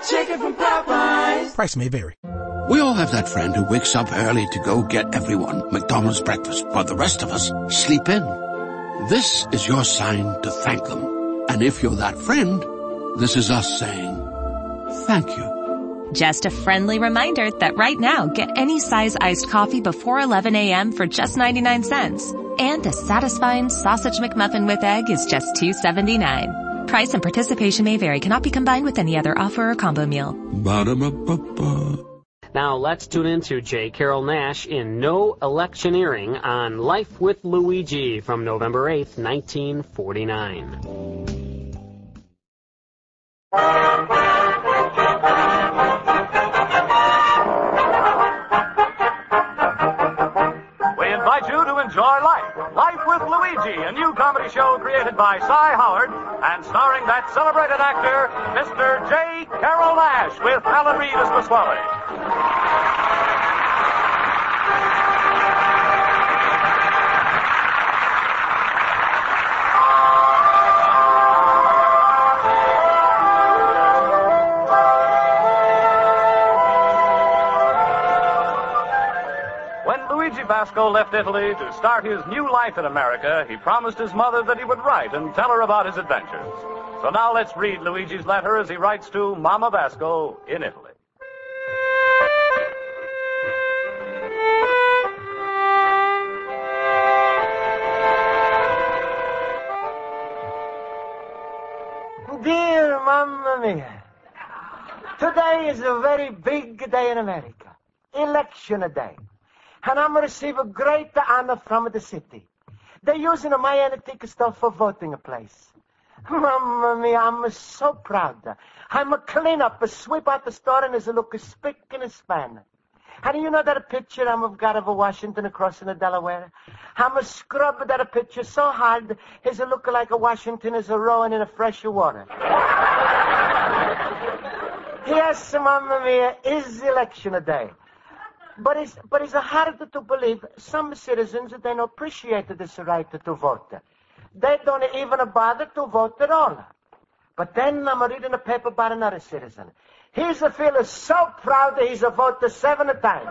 Love that chicken from Popeyes. Price may vary. We all have that friend who wakes up early to go get everyone McDonald's breakfast, while the rest of us sleep in. This is your sign to thank them. And if you're that friend, this is us saying thank you. Just a friendly reminder that right now, get any size iced coffee before 11 a.m. for just 99 cents. And a satisfying sausage McMuffin with egg is just $2.79. Price and participation may vary. Cannot be combined with any other offer or combo meal. Ba-da-ba-ba-ba. Now let's tune in to J. Carrol Naish in No Electioneering on Life with Luigi from November 8th, 1949. We invite you to enjoy Life. Life with Luigi, a new comedy show created by Cy Howard and starring that celebrated actor, Mr. J. Carrol Naish, with Alan Reed as. Basco left Italy to start his new life in America, he promised his mother that he would write and tell her about his adventures. So now let's read Luigi's letter as he writes to Mama Basco in Italy. Dear Mamma Mia, today is a very big day in America. Election day. And I'm going to receive a great honor from the city. They're using my antique stuff for voting a place. Mamma mia, I'm so proud. I'm a clean up, a sweep out the store, and there's a look of spick and a span. And you know that picture got of a Washington in the Delaware? I'm a scrub that picture so hard, it's a look like a Washington is a rowing in a fresh water. yes, Mamma Mia, is election a day. But it's, but it's hard to believe some citizens, don't appreciate this right to vote. They don't even bother to vote at all. But then I'm reading a paper about another citizen. He's a feeling so proud that he's a voted seven times.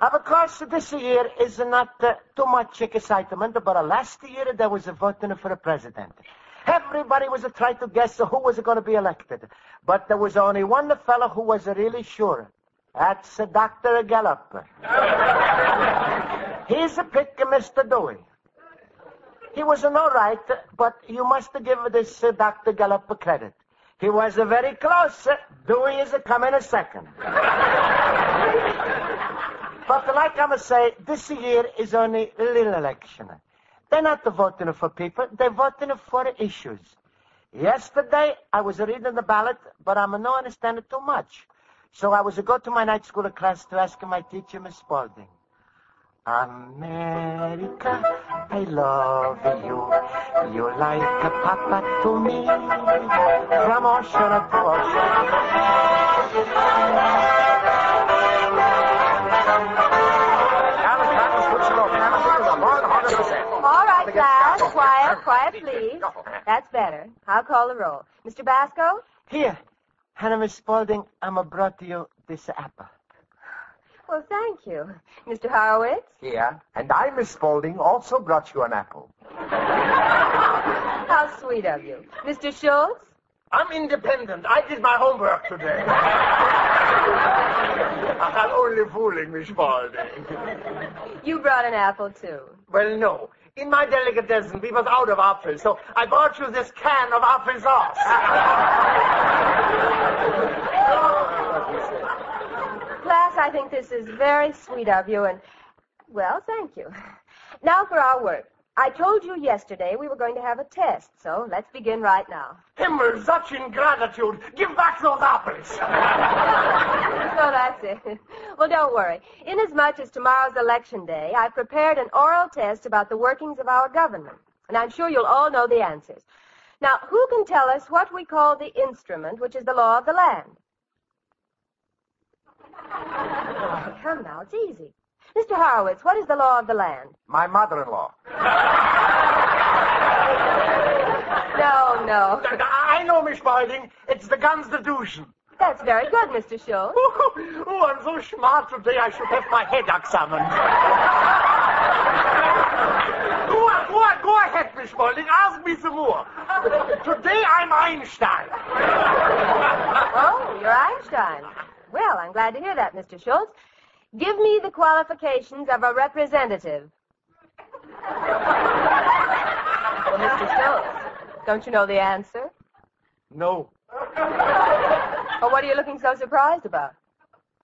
of course, this year is not uh, too much excitement, but last year there was a voting for a president. Everybody was trying to guess who was going to be elected. But there was only one fellow who was really sure. That's Dr. Gallup. He's a pick, Mr. Dewey. He was an all right, but you must give this uh, Dr. Gallup credit. He was very close. Uh, Dewey is coming a second. but like I'm say, this year is only a little election. They're not voting for people, they're voting for issues. Yesterday, I was reading the ballot, but I'm not understanding too much. So I was to go to my night school class to ask my teacher, Miss Spaulding. America, I love you. You're like a papa to me. From ocean to All That's better. I'll call the roll. Mr. Basco? Here. Hannah Miss Spaulding, I'm brought to you this apple. Well, thank you. Mr. Horowitz? Here. And I, Miss Spaulding, also brought you an apple. How sweet of you. Mr. Schultz? I'm independent. I did my homework today. I'm only fooling, Miss Spaulding. You brought an apple, too. Well, no. In my delicatessen, we was out of apples, so I brought you this can of apple sauce. Class, I think this is very sweet of you, and, well, thank you. Now for our work. I told you yesterday we were going to have a test, so let's begin right now. Himmel, such ingratitude. Give back those apples. so that's it. Well, don't worry. Inasmuch as tomorrow's election day, I've prepared an oral test about the workings of our government. And I'm sure you'll all know the answers. Now, who can tell us what we call the instrument which is the law of the land? Oh, come now, it's easy. Mr. Horowitz, what is the law of the land? My mother-in-law. No, no. I know, Miss Spaulding. It's the Constitution. That's very good, Mr. Schultz. Oh, I'm so smart today I should have my head examined. go, on, go, go ahead, Miss Spaulding. Ask me some more. Today I'm Einstein. Oh, you're Einstein. Well, I'm glad to hear that, Mr. Schultz. Give me the qualifications of a representative. well, Mr. Schultz, don't you know the answer? No. Well, what are you looking so surprised about?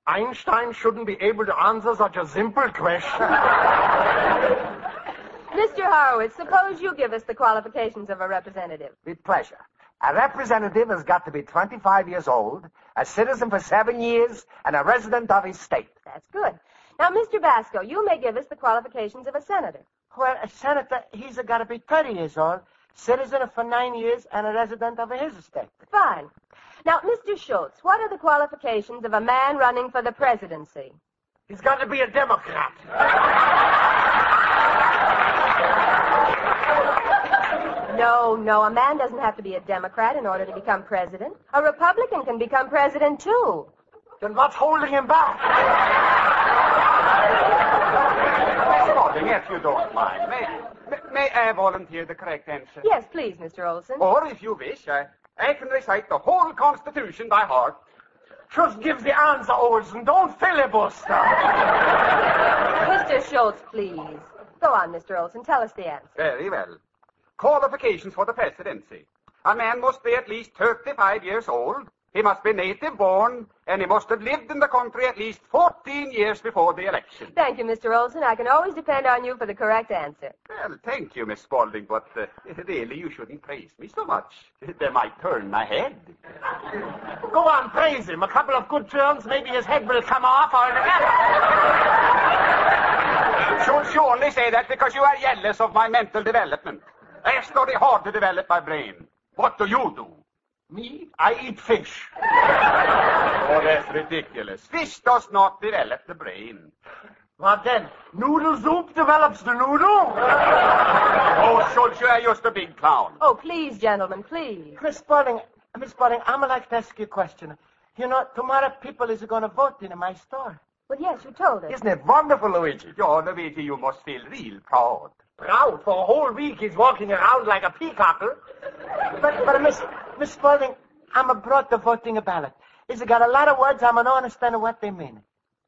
Einstein shouldn't be able to answer such a simple question. Mr. Horowitz, suppose you give us the qualifications of a representative. With pleasure. A representative has got to be 25 years old, a citizen for seven years, and a resident of his state. That's good. Now, Mr. Basco, you may give us the qualifications of a senator. Well, a senator, he's got to be 30 years old, citizen for nine years, and a resident of his state. Fine. Now, Mr. Schultz, what are the qualifications of a man running for the presidency? He's got to be a Democrat. No, no, a man doesn't have to be a Democrat in order to become president. A Republican can become president, too. Then what's holding him back? Miss Spaulding, if you don't mind, may, may, may I volunteer the correct answer? Yes, please, Mr. Olson. Or, if you wish, I, I can recite the whole Constitution by heart. Just give the answer, Olson. Don't filibuster. Mr. Schultz, please. Go on, Mr. Olson. Tell us the answer. Very well. Qualifications for the presidency. A man must be at least 35 years old. He must be native born, and he must have lived in the country at least 14 years before the election. Thank you, Mr. Olson. I can always depend on you for the correct answer. Well, thank you, Miss Spaulding, but uh, really you shouldn't praise me so much. They might turn my head. Go on, praise him. A couple of good turns, maybe his head will come off or... Should you only say that because you are jealous of my mental development? I study hard to develop my brain. What do you do? Me? I eat fish. Oh, that's ridiculous. Fish does not develop the brain. What then? Noodle soup develops the noodle? oh, Schultz, you are just a big clown. Oh, please, gentlemen, please. Miss Spaulding, Miss Spaulding, I'm like to ask you a question. You know, tomorrow people is going to vote in my store. Well, yes, you told us. Isn't it wonderful, Luigi? Oh, Luigi, you must feel real proud. Proud? For a whole week he's walking around like a peacocker. But, but Miss, Miss Spaulding, I'm a abroad to voting a ballot. It's got a lot of words I'm not understanding what they mean.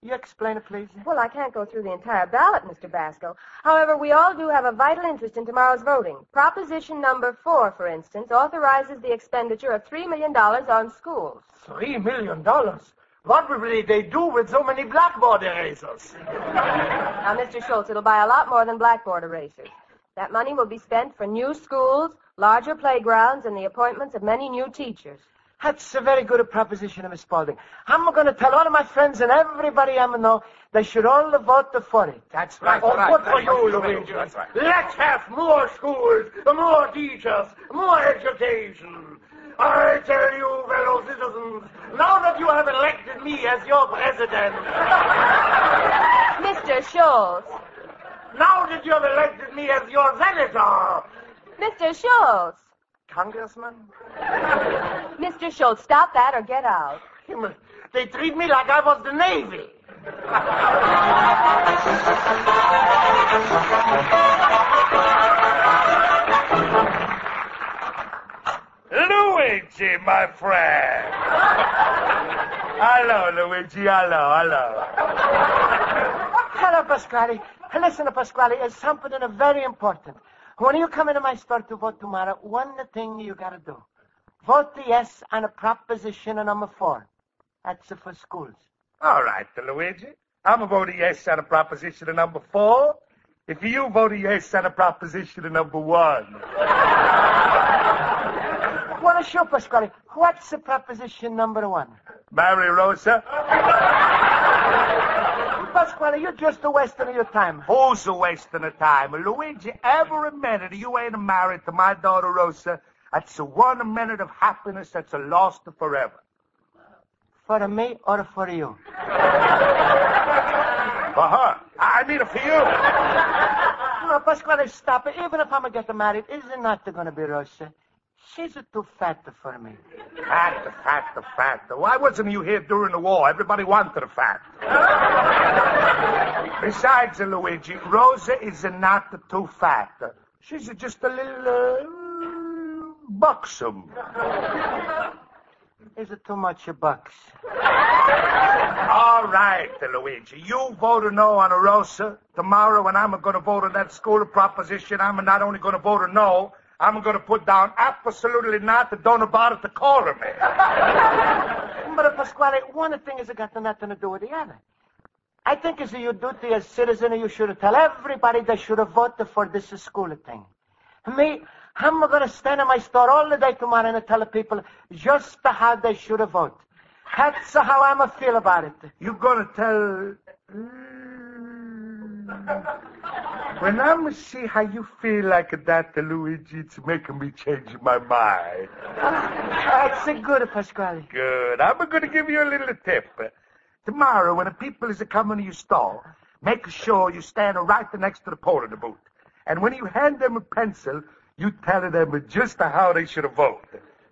You explain it, please? Well, I can't go through the entire ballot, Mr. Basco. However, we all do have a vital interest in tomorrow's voting. Proposition number four, for instance, authorizes the expenditure of $3 million on schools. Three million dollars? What will they do with so many blackboard erasers? Now, Mr. Schultz, it'll buy a lot more than blackboard erasers. That money will be spent for new schools, larger playgrounds, and the appointments of many new teachers. That's a very good proposition, Miss Spaulding. I'm going to tell all of my friends and everybody I know they should all vote for it. That's right. Oh, right, good for right, you, right, Luigi. That's right. Let's have more schools, more teachers, more education. I tell you, fellow citizens, now that you have elected me as your president, Mr. Schultz. now that you have elected me as your senator, Mr. Schultz. Congressman? Mr. Schultz, stop that or get out. they treat me like I was the Navy. Luigi, my friend. hello, Luigi. Hello, hello. Hello, Pasquale. Listen, Pasquale, it's something very important. When you come into my store to vote tomorrow, one thing you gotta do. Vote yes on a proposition number four. That's for schools. All right, Luigi. I'm a vote yes on a proposition number four. If you vote yes on a proposition number one. Well, sure, Pasquale. What's the proposition number one? Marry Rosa. Pasquale, you're just a wasting of your time. Who's a wasting of time? Luigi, every minute you ain't married to my daughter Rosa, that's a one minute of happiness that's a lost forever. For me or for you? For her. I mean for you. No, Pasquale, stop it. Even if I'm going to get married, is it not going to be Rosa? She's a too fat for me. Fat, fat, fat. Why wasn't you here during the war? Everybody wanted a fat. Besides, Luigi, Rosa is not too fat. She's just a little uh, buxom. Is it too much a bucks? All right, Luigi. You vote no on a Rosa. Tomorrow, when I'm going to vote on that school proposition, I'm not only going to vote a no, I'm going to put down absolutely not. Don't bother to call her me. but, uh, Pasquale, one thing has got nothing to do with the other. I think it's your duty as citizen, you should tell everybody they should have voted for this school thing. Me, I'm going to stand in my store all the day tomorrow and tell people just how they should have voted. That's how I'm going to feel about it. You're going to tell... When I'm see how you feel like that, Luigi, it's making me change my mind. That's a good, Pasquale. Good. I'm going to give you a little tip. Tomorrow, when the people is a coming to your store, make sure you stand right next to the pole in the booth. And when you hand them a pencil, you tell them just how they should vote.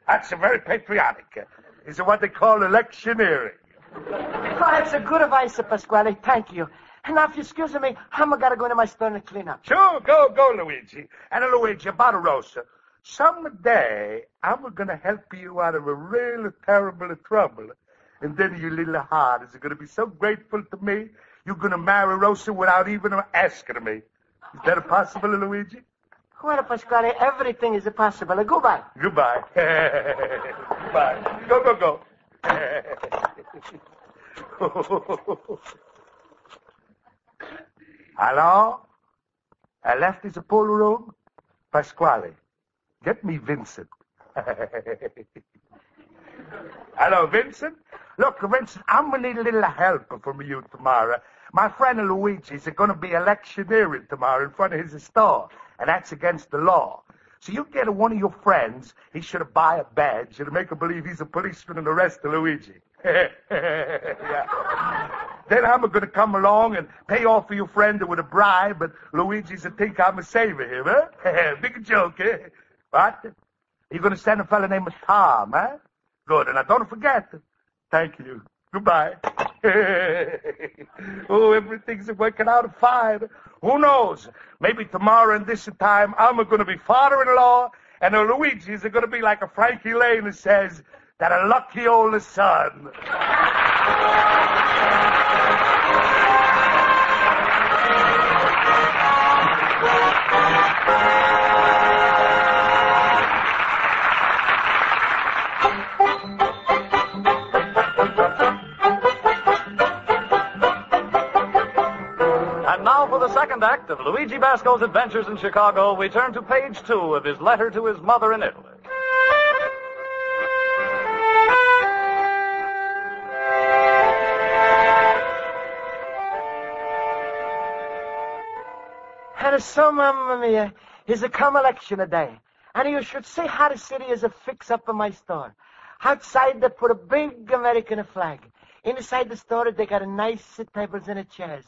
That's very patriotic. It's what they call electioneering. Oh, that's a good advice, Pasquale. Thank you. You excuse me, I'm to go into my store and clean up. Sure, go, go, Luigi. And Luigi, about a Rosa. Someday, I'm going to help you out of a real terrible trouble. And then your little heart is going to be so grateful to me, you're going to marry Rosa without even asking me. Is that possible, Luigi? Well, Pasquale, everything is possible. Goodbye. Goodbye. Goodbye. Go, go, go. Hello? I left his pool room? Pasquale, get me Vincent. Hello, Vincent? Look, Vincent, I'm going to need a little help from you tomorrow. My friend Luigi is going to be electioneering tomorrow in front of his store, and that's against the law. So you get one of your friends, he should buy a badge and make him believe he's a policeman and arrest Luigi. yeah. Then I'm going to come along and pay off for your friend with a bribe, but Luigi's to think I'm a saver here, huh? Big joke, eh? What? You're going to send a fella named Tom, huh? Good, and I don't forget. Thank you. Goodbye. oh, everything's working out fine. Who knows? Maybe tomorrow and this time I'm going to be father-in-law, and Luigi's going to be like a Frankie Laine that says, that a lucky old son. second act of Luigi Basco's adventures in Chicago, we turn to page two of his letter to his mother in Italy. And so, Mamma Mia, is a come election a day. And you should see how the city is a fix up in my store. Outside, they put a big American flag. Inside the store, they got a nice tables and chairs.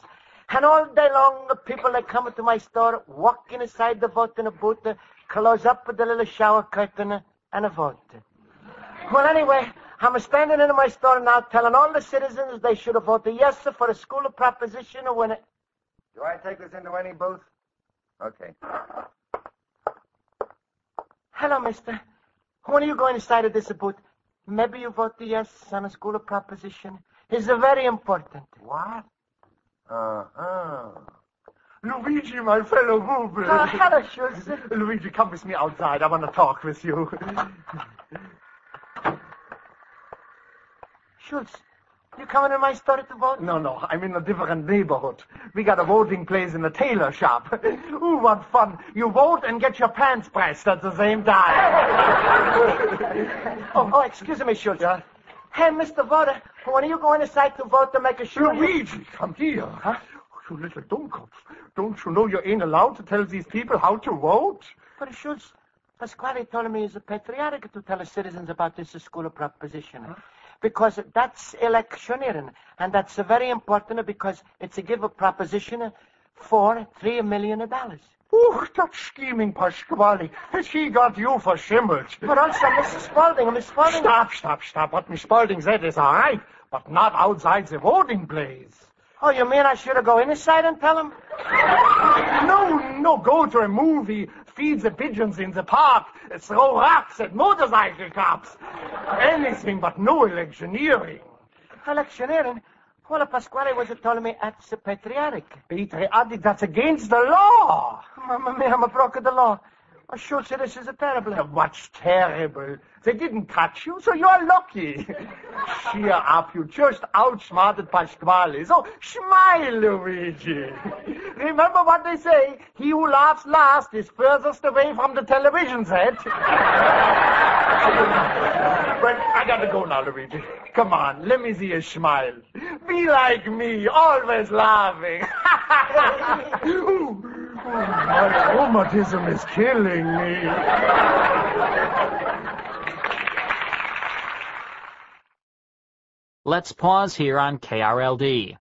And all day long, the people that come into my store, walk inside the voting booth, close up with the little shower curtain, and a vote. Well, anyway, I'm standing in my store now telling all the citizens they should have voted yes for a school proposition or win it... Do I take this into any booth? Okay. Hello, mister. When are you going inside of this booth? Maybe you vote yes on a school proposition. It's a very important. What? Uh-huh. Luigi, my fellow movement. Uh, hello, Schultz. Luigi, come with me outside. I want to talk with you. Schultz, You coming in my store to vote? No, no, I'm in a different neighborhood. We got a voting place in the tailor shop. Ooh, what fun. You vote and get your pants pressed at the same time. oh, oh, excuse me, Schultz. Yeah? Hey, Mr. Voter, when are you going to inside to vote to make a sure? Luigi, come here. Huh? You little dummkopf. Don't you know you ain't allowed to tell these people how to vote? But Schultz, Pasquale told me it's patriotic to tell the citizens about this school of proposition. Huh? Because that's electioneering, and that's very important because it's a give a proposition for three million dollars. Oh, that scheming Pasquale. Has he got you for shimmels? But also Mrs. Spaulding, Miss Spaulding... Stop, stop, stop. What Miss Spaulding said is all right, but not outside the voting place. Oh, you mean I should have go inside and tell him? no, no, go to a movie, feed the pigeons in the park, throw rocks at motorcycle cops. Anything but no electioneering. Electioneering? Well, Pasquale was telling me that's patriotic. Patriotic? That's against the law. Mamma mia, I'm a broke of the law. I sure, say this is a terrible. What's terrible? They didn't catch you, so you're lucky. Cheer up, you just outsmarted Pasquale. So smile, Luigi. Remember what they say, he who laughs last is furthest away from the television set. but I gotta go now, Luigi. Come on, let me see a smile. Be like me, always laughing. My rheumatism is killing me. Let's pause here on KRLD.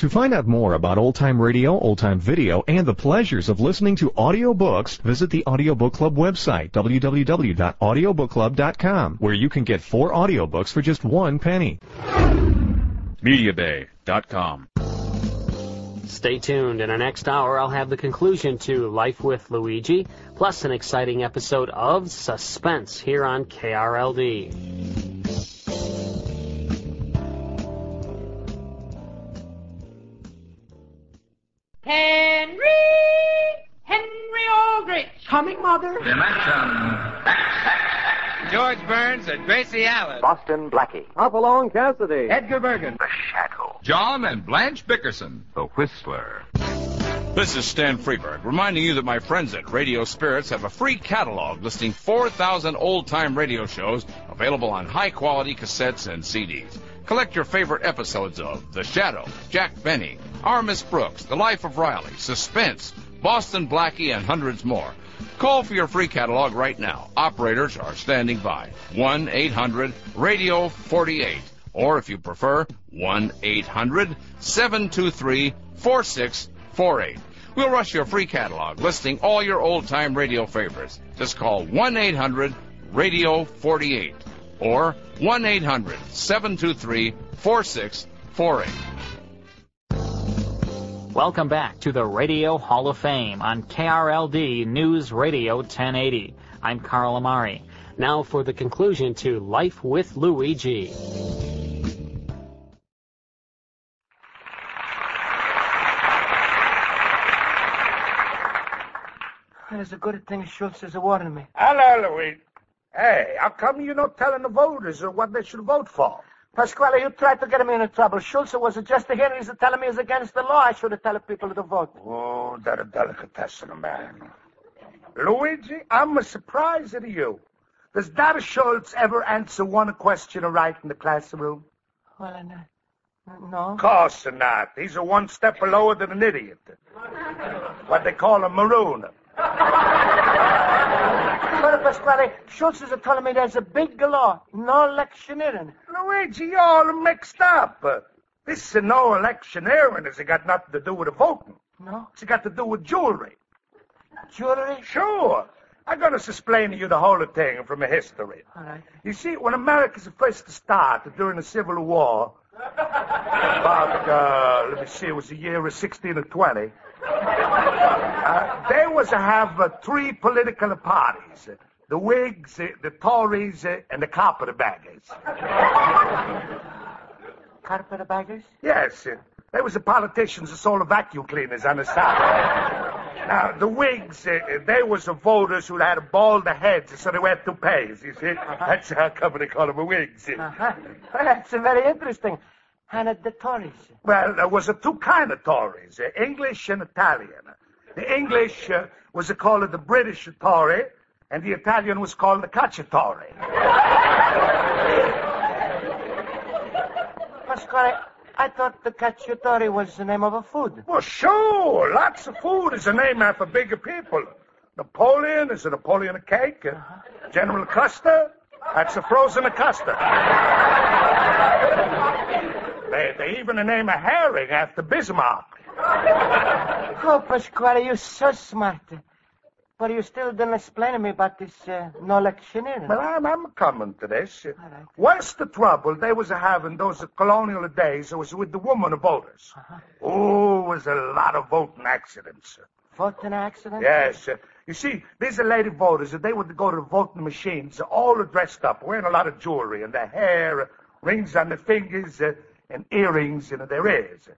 To find out more about old time radio, old time video, and the pleasures of listening to audiobooks, visit the Audiobook Club website, www.audiobookclub.com, where you can get four audiobooks for just one penny. MediaBay.com. Stay tuned. In our next hour, I'll have the conclusion to Life with Luigi, plus an exciting episode of Suspense here on KRLD. Coming, Mother? Dimension George Burns and Gracie Allen. Boston Blackie. Hopalong Cassidy. Edgar Bergen. The Shadow. John and Blanche Bickerson. The Whistler. This is Stan Freberg, reminding you that my friends at Radio Spirits have a free catalog listing 4,000 old-time radio shows available on high-quality cassettes and CDs. Collect your favorite episodes of The Shadow, Jack Benny, Our Miss Brooks, The Life of Riley, Suspense, Boston Blackie, and hundreds more. Call for your free catalog right now. Operators are standing by. 1-800-Radio-48. Or if you prefer, 1-800-723-4648. We'll rush your free catalog listing all your old-time radio favorites. Just call 1-800-Radio-48 or 1 800 723 4648. Welcome back to the Radio Hall of Fame on KRLD News Radio 1080. I'm Carl Amari. Now for the conclusion to Life with Luigi. There's a good thing Schultz is awarding me. Hello, Louis. Hey, how come you're not telling the voters what they should vote for? Pasquale, you tried to get me into trouble. Schultz was just a here. He's telling me it's against the law. I should have told people to vote. Oh, that a delicatessen, man. Luigi, I'm surprised at you. Does Dad Schultz ever answer one question right in the classroom? Well, I know. Mm, no. Of course not. He's a one step lower than an idiot. what they call a maroon. But Pasquale, Schultz is telling me there's a big law. No electioneering. Luigi, you're all mixed up. This is no electioneering. It's got nothing to do with the voting. No? It's got to do with jewelry. Jewelry? Sure. I'm going to explain to you the whole thing from a history. All right. You see, when America's first to start during the Civil War, about, uh, let me see, it was the year of 16 or 20, uh, they was to have uh, three political parties. The Whigs, uh, the Tories, uh, and the Carpetbaggers. Carpetbaggers? Yes. Uh, they was the politicians that sold the vacuum cleaners on the side. Now, the Whigs, uh, they was the voters who had bald heads, so they wear toupees, you see? That's how come they call them a Whigs. Uh-huh. That's very interesting. And uh, the Tories? Well, there was a two kind of Tories, uh, English and Italian. The English uh, was called the British Tory, and the Italian was called the Cacciatore. Pasquale, I thought the cacciatore was the name of a food. Well, sure. Lots of food is a name after bigger people. Napoleon is a Napoleon cake. Uh, General Custer, that's a frozen custard. they, they even name a herring after Bismarck. Oh, Pasquale, you're so smart. But you still didn't explain to me about this uh, no electioneering. Well, I'm, I'm coming to this. What's the trouble they was having those colonial days? It was with the woman voters. Uh-huh. Oh, it was a lot of voting accidents. Voting accidents? Yes. uh, You see, these are lady voters. They would go to the voting machines, all dressed up, wearing a lot of jewelry, and their hair, uh, rings on their fingers, uh, and earrings in their ears.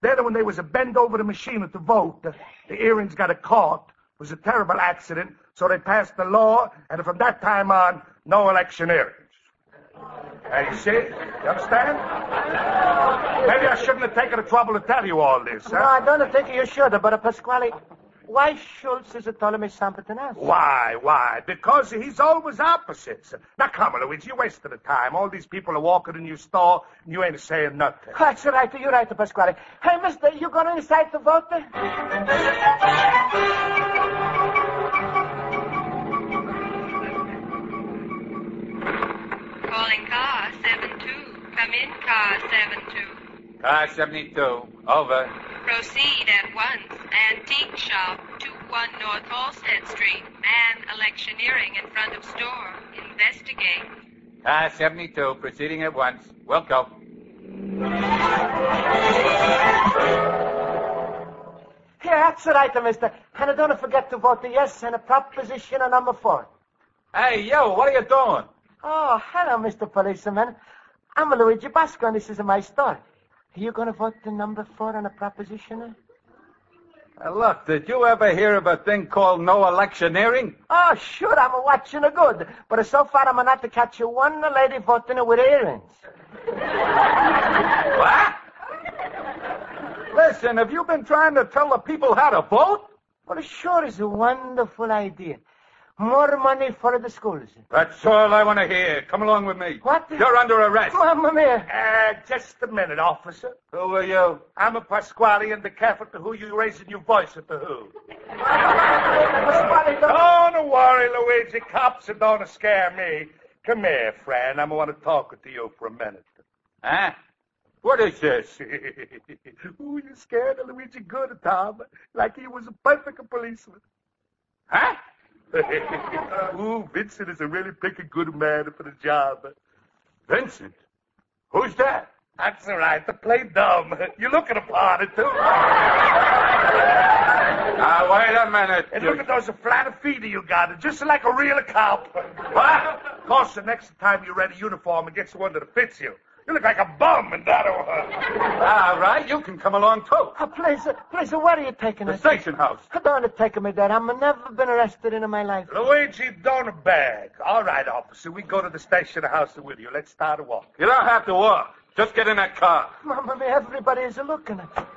Then when they was a bend over the machine to vote, the earrings got a caught. It was a terrible accident, so they passed the law, and from that time on, no electioneering. Uh, you see? You understand? Maybe I shouldn't have taken the trouble to tell you all this, No. I don't think you should, but uh, Pasquale, why Schultz is telling me something else? Why, why? Because he's always opposites. Now, come on, Luigi, you're wasting the time. All these people are walking in your store, and you ain't saying nothing. That's right, you're right, Pasquale. Hey, mister, you going inside to vote? Calling car 72. Come in, car 72. Car 72. Over. Proceed at once. Antique shop, 21 North Halsted Street. Man electioneering in front of store. Investigate. Car 72. Proceeding at once. Will go. Here, that's right, mister. And I don't forget to vote yes and a proposition on number four. Hey, yo, what are you doing? Oh, hello, Mr. Policeman. I'm Luigi Basco, and this is my store. Are you going to vote the number four on a proposition? Uh, look, did you ever hear of a thing called no electioneering? Oh, sure, I'm watching a good. But so far, I'm not to catch you one lady voting with earrings. What? Listen, have you been trying to tell the people how to vote? Well, it sure is a wonderful idea. More money for the schools. That's all I want to hear. Come along with me. What? You're under arrest. Mamma mia. Uh, just a minute, officer. Who are you? I'm a Pasquale, and be careful to who you raising your voice at the who. Pasquale, don't... Oh, don't worry, Luigi. Cops are don't scare me. Come here, friend. I am want to talk to you for a minute. Huh? What is this? Ooh, you scared of Luigi good, Tom. Like he was a perfect policeman. Huh? Ooh, Vincent is a really picky good man for the job. Vincent? Who's that? That's all right. To play dumb. You look at a part of too. Now, ah, wait a minute. And look at those flat feet you got. Just like a real cop. What? Of course, the next time you rent a uniform and get one that fits you. You look like a bum in that one. All right, you can come along too. Oh, please, uh, please, uh, where are you taking us? The us? station house. Don't take me there. I've never been arrested in my life. Luigi, don't beg. All right, officer. We go to the station house with you. Let's start a walk. You don't have to walk. Just get in that car. Mamma mia, everybody is looking at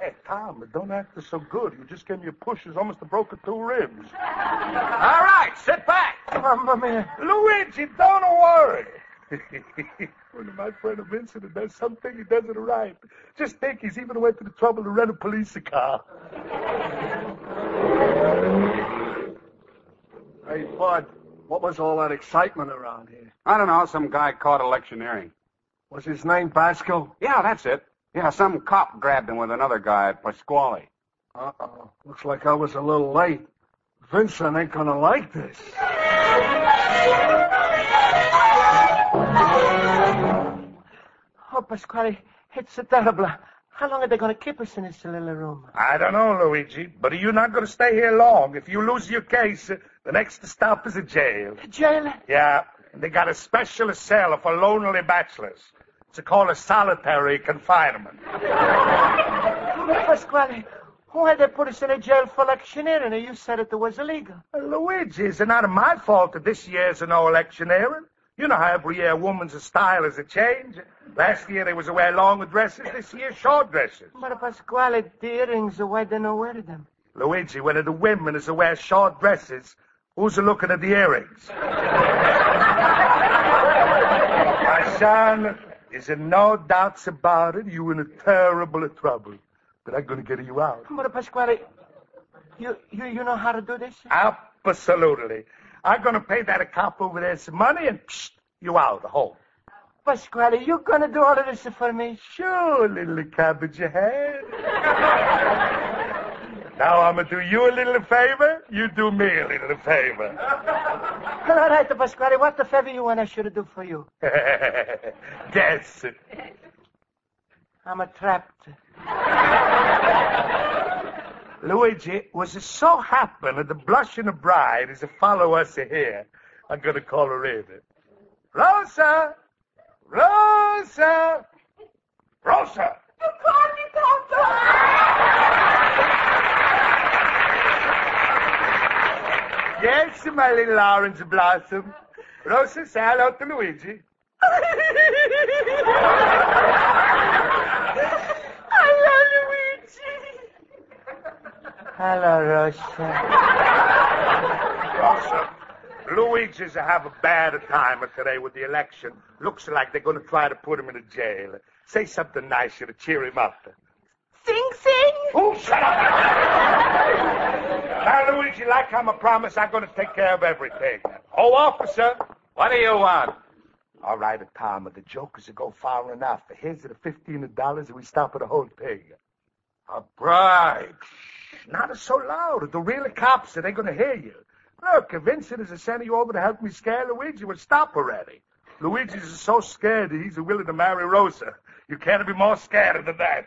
Hey, Tom, don't act so good. You just gave me a push. It's almost broke two ribs. All right, sit back. Mamma mia. Luigi, don't worry. when my friend Vincent does something, he does it right. Just think he's even went to the trouble to rent a police car. Hey, Bud, what was all that excitement around here? I don't know. Some guy caught electioneering. Was his name Basco? Yeah, that's it. Yeah, some cop grabbed him with another guy at Pasquale. Uh-oh. Looks like I was a little late. Vincent ain't gonna like this. Oh, Pasquale, it's terrible. How long are they going to keep us in this little room? I don't know, Luigi, but you're not going to stay here long. If you lose your case, the next stop is a jail. A jail? Yeah, and they got a special cell for lonely bachelors. It's called a solitary confinement. Pasquale, Why they put us in a jail for electioneering? You said it was illegal. Luigi, it's not my fault that this year's no electioneering. You know how every year a woman's style is a change. Last year they was to wear long dresses, this year short dresses. But Pasquale, the earrings, why they not wear them? Luigi, when the women is to wear short dresses, who's a looking at the earrings? My son, is no doubts about it? You in a terrible trouble. But I'm gonna get you out. But Pasquale, you, you, you know how to do this? Absolutely. I'm gonna pay that cop over there some money and psh, you out home. Pasquale, you gonna do all of this for me? Sure, little cabbage head. now I'm gonna do you a little favor, you do me a little favor. All right, Pasquale, what the favor you want I should do for you? Guess. I'm a trapped. Luigi, was it so happen that the blushing bride is to follow us here? I'm gonna call her in. Rosa! Rosa! Rosa! You called me, Papa! Yes, my little orange blossom. Rosa, say hello to Luigi. I love Luigi. Hello, Rosa. Rosa, Luigi's have a bad time today with the election. Looks like they're going to try to put him in a jail. Say something nice to cheer him up. Sing, sing. Oh, shut up! now, Luigi, like I'm a promise, I'm going to take care of everything. Oh, officer, What do you want? All right, Tom, the jokers will go far enough. Here's the fifteen dollars, and we stop at the whole thing. A bribe. Not so loud. The real cops, they're going to hear you. Look, if Vincent is sending you over to help me scare Luigi, well, stop already. Luigi's so scared that he's willing to marry Rosa. You can't be more scared than that.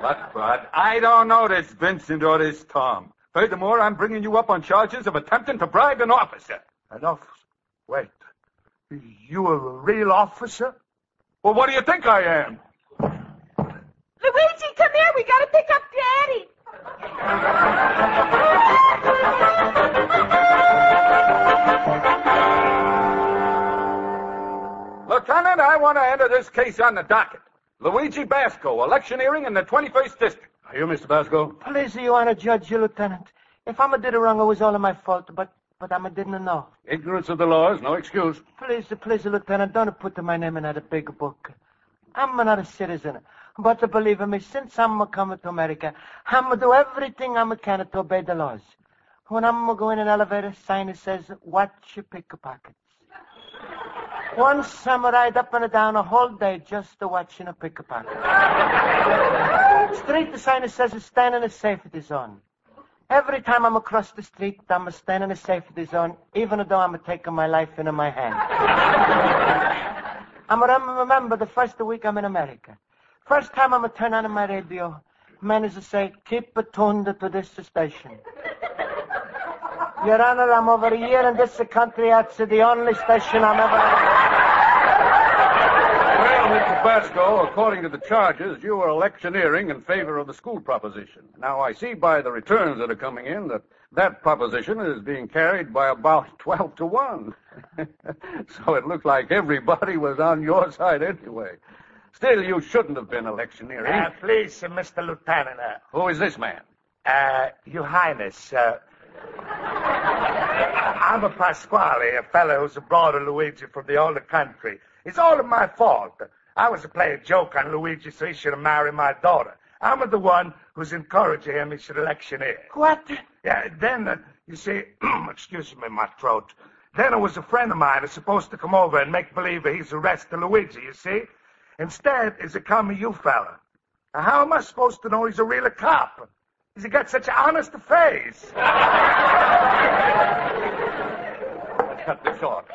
But, but, I don't know this Vincent or this Tom. Furthermore, I'm bringing you up on charges of attempting to bribe an officer. An officer? Wait. You a real officer? Well, what do you think I am? Luigi, come here. We gotta pick up Daddy. Lieutenant, I want to enter this case on the docket. Luigi Basco, electioneering in the 21st District. Are you Mr. Basco? Please, you want to judge you, Lieutenant. If I'm a did it wrong, it was all of my fault, but but I'm a didn't know. Ignorance of the law is no excuse. Please, please, Lieutenant, don't put my name in that big book. I'm not a citizen. But believe me, since I'm coming to America, I'm do everything I can to obey the laws. When I'm going in an elevator, sign that says, watch your pickpockets. Once I'm ride up and down a whole day just to watching a pickpocket. Street, the sign that says, stand in a safety zone. Every time I'm across the street, I'm standing in a safety zone, even though I'm taking my life into my hand. I'm remember the first week I'm in America. First time I'm going to turn on my radio, manager to say, keep tuned to this station. Your Honor, I'm over here in this country. That's the only station I'm ever. Well, Mr. Basco, according to the charges, you were electioneering in favor of the school proposition. Now, I see by the returns that are coming in that that proposition is being carried by about 12 to 1. so it looks like everybody was on your side anyway. Still, you shouldn't have been electioneering. Uh, please, uh, Mr. Lieutenant. Uh, Who is this man? uh, Your Highness, uh, I'm a Pasquale, a fellow who's brought a Luigi from the older country. It's all of my fault. I was to play a joke on Luigi so he should marry my daughter. I'm the one who's encouraging him he should electioneer. What? Yeah, then, uh, you see, excuse me, my throat. Then it was a friend of mine who's supposed to come over and make believe that he's arrested Luigi, you see? Instead, it's a come you fella. Now, how am I supposed to know he's a real cop? He's got such an honest face. Let's cut this short.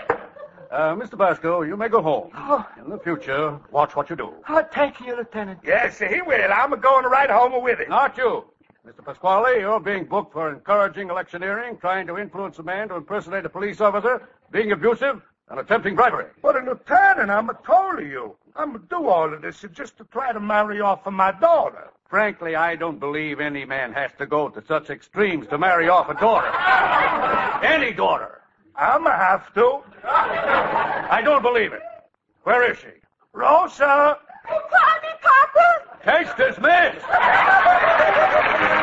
Uh, Mr. Basco, you may go home. Oh. In the future, watch what you do. Oh, thank you, Lieutenant. Yes, he will. I'm going right home with him. Not you. Mr. Pasquale, you're being booked for encouraging electioneering, trying to influence a man to impersonate a police officer, being abusive, and attempting bribery. But, a Lieutenant, I'm a told you. I'm gonna do all of this just to try to marry off of my daughter. Frankly, I don't believe any man has to go to such extremes to marry off a daughter. any daughter. I'ma have to. I don't believe it. Where is she? Rosa! Tommy, Papa! Case dismissed!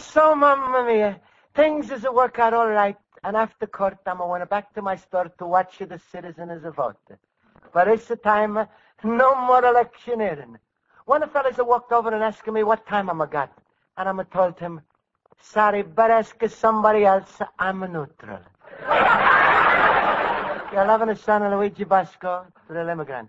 So, Mamma Mia, things is a work out all right. And after court, I'm going back to my store to watch the citizens vote. But it's the time, no more electioneering. One of the fellas walked over and asked me what time I'm a got. And I'm told him, sorry, but ask somebody else. I'm a neutral. You're loving a son of Luigi Basco, real immigrant.